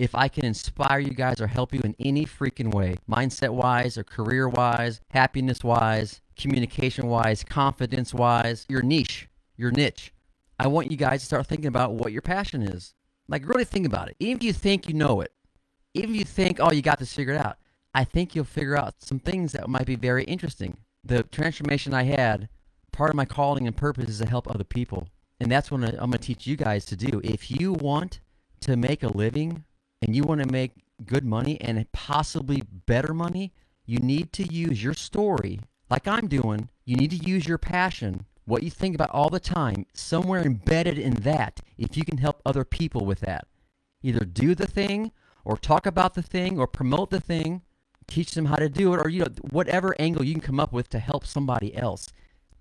if I can inspire you guys or help you in any freaking way, mindset wise or career wise, happiness wise, communication wise, confidence wise, your niche, your niche, I want you guys to start thinking about what your passion is. Like, really think about it. Even if you think you know it, even if you think, oh, you got this figured out, I think you'll figure out some things that might be very interesting. The transformation I had, part of my calling and purpose is to help other people. And that's what I'm going to teach you guys to do. If you want to make a living and you want to make good money and possibly better money, you need to use your story, like I'm doing. You need to use your passion, what you think about all the time, somewhere embedded in that, if you can help other people with that. Either do the thing, or talk about the thing, or promote the thing, teach them how to do it, or you know, whatever angle you can come up with to help somebody else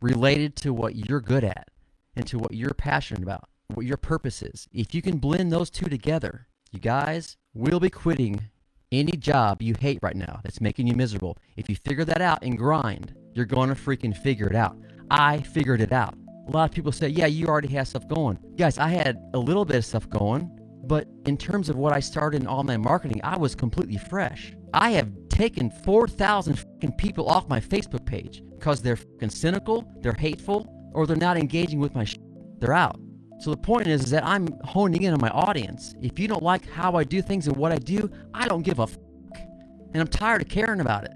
related to what you're good at and to what you're passionate about, what your purpose is. If you can blend those two together, you guys will be quitting any job you hate right now that's making you miserable. If you figure that out and grind, you're going to freaking figure it out. I figured it out. A lot of people say, yeah, you already have stuff going. Guys, I had a little bit of stuff going, but in terms of what I started in online marketing, I was completely fresh. I have taken 4,000 people off my Facebook page because they're cynical, they're hateful, or they're not engaging with my sh- They're out. So the point is, is that I'm honing in on my audience. If you don't like how I do things and what I do, I don't give a f- and I'm tired of caring about it.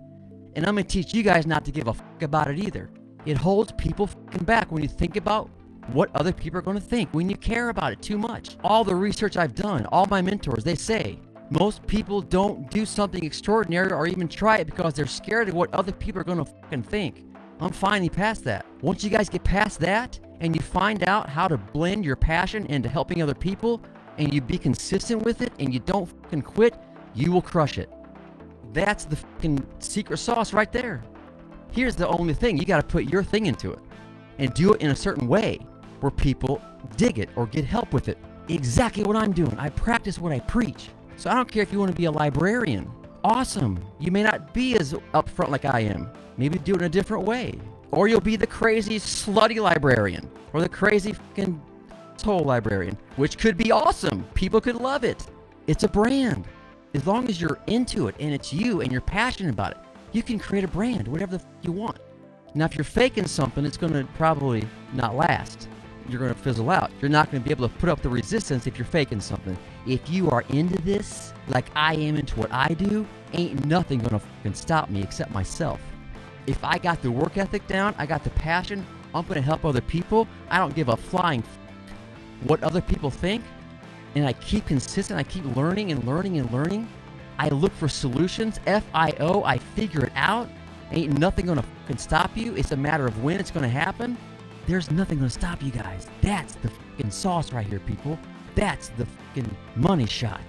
And I'm gonna teach you guys not to give a f- about it either. It holds people f- back when you think about what other people are going to think when you care about it too much. All the research I've done, all my mentors, they say most people don't do something extraordinary or even try it because they're scared of what other people are going to fucking think. I'm finally past that. Once you guys get past that and you find out how to blend your passion into helping other people and you be consistent with it and you don't fucking quit, you will crush it. That's the fucking secret sauce right there. Here's the only thing you got to put your thing into it and do it in a certain way where people dig it or get help with it. Exactly what I'm doing. I practice what I preach. So I don't care if you want to be a librarian. Awesome. You may not be as upfront like I am. Maybe do it in a different way. Or you'll be the crazy, slutty librarian. Or the crazy fucking soul librarian, which could be awesome. People could love it. It's a brand. As long as you're into it and it's you and you're passionate about it, you can create a brand, whatever the you want. Now, if you're faking something, it's going to probably not last. You're going to fizzle out. You're not going to be able to put up the resistance if you're faking something. If you are into this, like I am into what I do, ain't nothing going to fucking stop me except myself. If I got the work ethic down, I got the passion, I'm going to help other people. I don't give a flying f- what other people think. And I keep consistent. I keep learning and learning and learning. I look for solutions. F I O. I figure it out. Ain't nothing gonna fucking stop you. It's a matter of when it's gonna happen. There's nothing gonna stop you guys. That's the sauce right here, people. That's the money shot.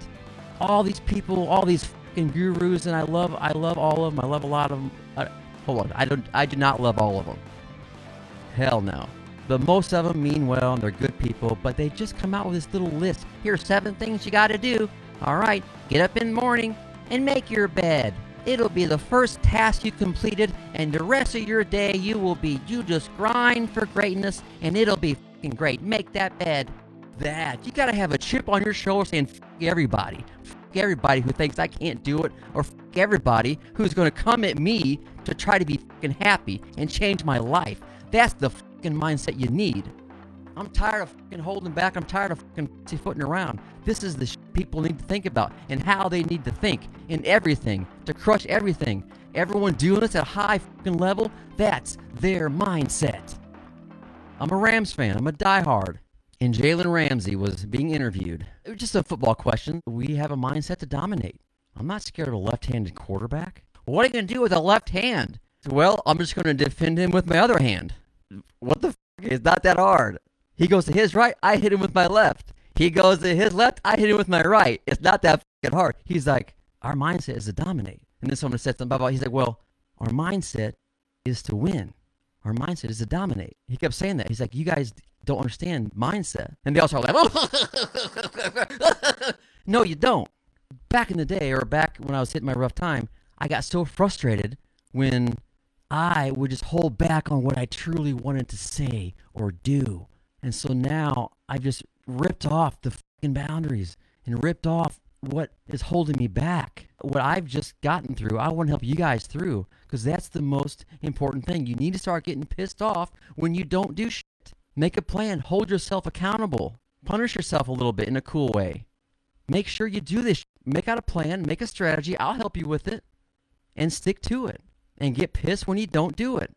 All these people, all these gurus, and I love, I love all of them. I love a lot of them. Hold on, I don't, I do not love all of them. Hell no. But most of them mean well and they're good people, but they just come out with this little list. Here's seven things you gotta do. All right, get up in the morning and make your bed. It'll be the first task you completed, and the rest of your day you will be you just grind for greatness, and it'll be great. Make that bed. That you gotta have a chip on your shoulder saying everybody, fuck everybody who thinks I can't do it, or everybody who's gonna come at me to try to be fucking happy and change my life. That's the fucking mindset you need. I'm tired of fucking holding back. I'm tired of fucking footing around. This is the sh- people need to think about and how they need to think in everything to crush everything. Everyone doing this at a high fucking level, that's their mindset. I'm a Rams fan. I'm a diehard. And Jalen Ramsey was being interviewed. It was just a football question. We have a mindset to dominate. I'm not scared of a left-handed quarterback. What are you going to do with a left hand? Well, I'm just going to defend him with my other hand. What the f- It's not that hard. He goes to his right, I hit him with my left. He goes to his left, I hit him with my right. It's not that fucking hard. He's like, our mindset is to dominate. And then someone said something about, he's like, well, our mindset is to win. Our mindset is to dominate. He kept saying that. He's like, you guys don't understand mindset. And they all start like, oh. no, you don't. Back in the day, or back when I was hitting my rough time, I got so frustrated when I would just hold back on what I truly wanted to say or do. And so now I've just ripped off the fucking boundaries and ripped off what is holding me back. What I've just gotten through, I want to help you guys through because that's the most important thing. You need to start getting pissed off when you don't do shit. Make a plan, hold yourself accountable, punish yourself a little bit in a cool way. Make sure you do this. Make out a plan, make a strategy. I'll help you with it and stick to it and get pissed when you don't do it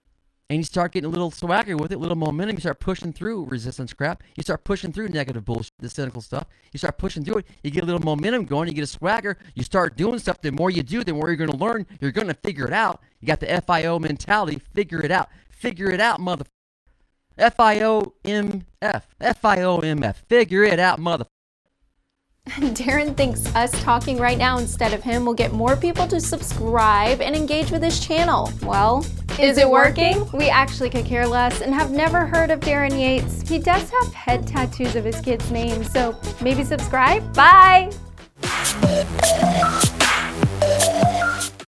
and you start getting a little swagger with it, a little momentum. You start pushing through resistance crap. You start pushing through negative bullshit, the cynical stuff. You start pushing through it. You get a little momentum going. You get a swagger. You start doing stuff. The more you do, the more you're going to learn. You're going to figure it out. You got the FIO mentality. Figure it out. Figure it out, mother. F I O M F. F I O M F. Figure it out, mother. Darren thinks us talking right now instead of him will get more people to subscribe and engage with his channel. Well, is it working? We actually could care less and have never heard of Darren Yates. He does have head tattoos of his kids' names, so maybe subscribe? Bye!